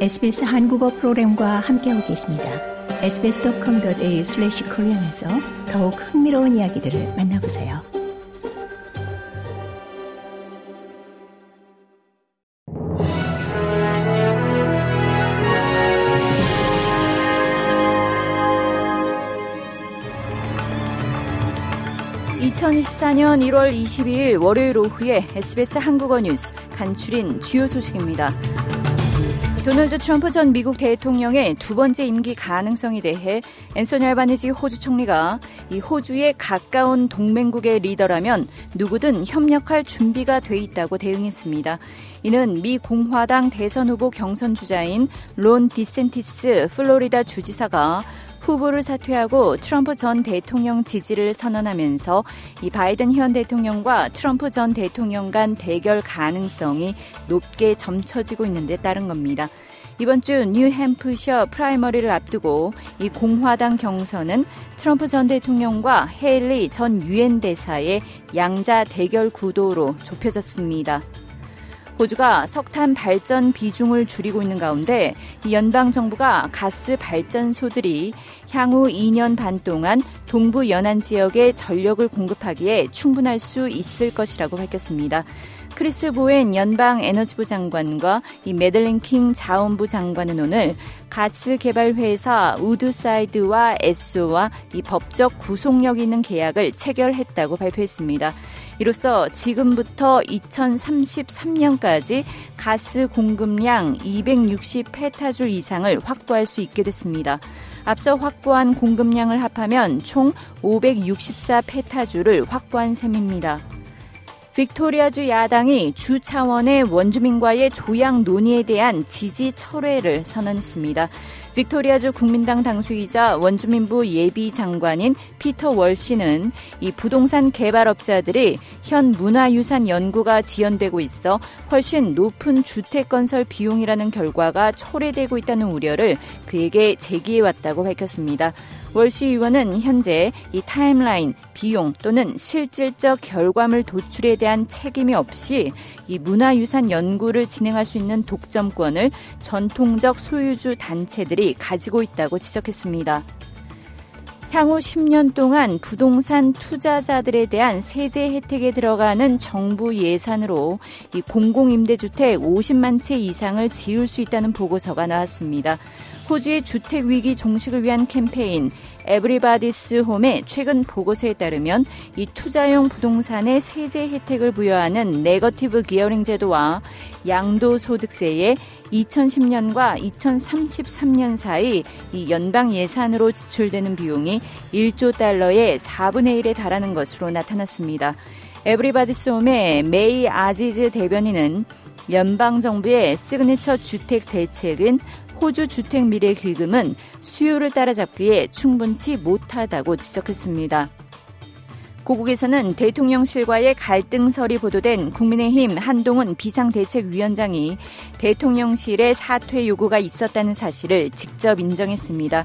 SBS 한국어 프로그램과 함께하고 계십니다. sbs.com.au/korean에서 더욱 흥미로운 이야기들을 만나보세요. (2024년 1월 22일) 월요일 오후에 SBS 한국어 뉴스 간추린 주요 소식입니다. 도널드 트럼프 전 미국 대통령의 두 번째 임기 가능성에 대해 앤소니 알바니지 호주 총리가 이 호주의 가까운 동맹국의 리더라면 누구든 협력할 준비가 돼 있다고 대응했습니다. 이는 미 공화당 대선 후보 경선 주자인 론 디샌티스 플로리다 주지사가 후보를 사퇴하고 트럼프 전 대통령 지지를 선언하면서 이 바이든 현 대통령과 트럼프 전 대통령 간 대결 가능성이 높게 점쳐지고 있는 데 따른 겁니다. 이번 주 뉴햄프셔 프라이머리를 앞두고 이 공화당 경선은 트럼프 전 대통령과 헤일리 전 유엔 대사의 양자 대결 구도로 좁혀졌습니다. 호주가 석탄 발전 비중을 줄이고 있는 가운데 연방 정부가 가스 발전소들이 향후 2년 반 동안 동부 연안 지역에 전력을 공급하기에 충분할 수 있을 것이라고 밝혔습니다. 크리스 보엔 연방 에너지부 장관과 이 메들린 킹 자원부 장관은 오늘 가스 개발 회사 우드사이드와 에소와 이 법적 구속력 있는 계약을 체결했다고 발표했습니다. 이로써 지금부터 2033년까지 가스 공급량 260 petajoule 이상을 확보할 수 있게 됐습니다. 앞서 확보한 공급량을 합하면 총 564 petajoule을 확보한 셈입니다. 빅토리아주 야당이 주 차원의 원주민과의 조약 논의에 대한 지지 철회를 선언했습니다. 빅토리아주 국민당 당수이자 원주민부 예비 장관인 피터 월시는 이 부동산 개발업자들이 현 문화유산 연구가 지연되고 있어 훨씬 높은 주택 건설 비용이라는 결과가 초래되고 있다는 우려를 그에게 제기해 왔다고 밝혔습니다. 월시 의원은 현재 이 timeline, 비용 또는 실질적 결과물 도출에 대한 책임이 없이 이 문화유산 연구를 진행할 수 있는 독점권을 전통적 소유주 단체 들이 가지고 있다고 지적했습니다. 향후 10년 동안 부동산 투자자들에 대한 세제 혜택에 들어가는 정부 예산으로 이 공공임대주택 50만 채 이상을 지을 수 있다는 보고서가 나왔습니다. 호주의 주택 위기 종식을 위한 캠페인 Everybody's Home의 최근 보고서에 따르면 이 투자용 부동산에 세제 혜택을 부여하는 negative gearing 제도와 양도소득세에 2010년과 2033년 사이 이 연방 예산으로 지출되는 비용이 1조 달러의 4분의 1에 달하는 것으로 나타났습니다. Everybody's Home의 메이 아지즈 대변인은 연방 정부의 시그니처 주택 대책은 호주 주택 미래 기금은 수요를 따라잡기에 충분치 못하다고 지적했습니다. 고국에서는 대통령실과의 갈등설이 보도된 국민의힘 한동훈 비상대책위원장이 대통령실의 사퇴 요구가 있었다는 사실을 직접 인정했습니다.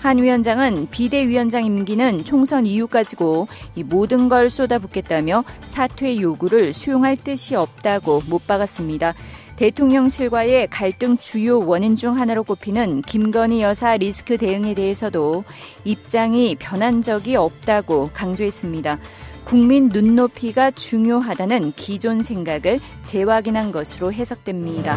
한 위원장은 비대위원장 임기는 총선 이후까지고 이 모든 걸 쏟아붓겠다며 사퇴 요구를 수용할 뜻이 없다고 못 박았습니다. 대통령실과의 갈등 주요 원인 중 하나로 꼽히는 김건희 여사 리스크 대응에 대해서도 입장이 변한 적이 없다고 강조했습니다. 국민 눈높이가 중요하다는 기존 생각을 재확인한 것으로 해석됩니다.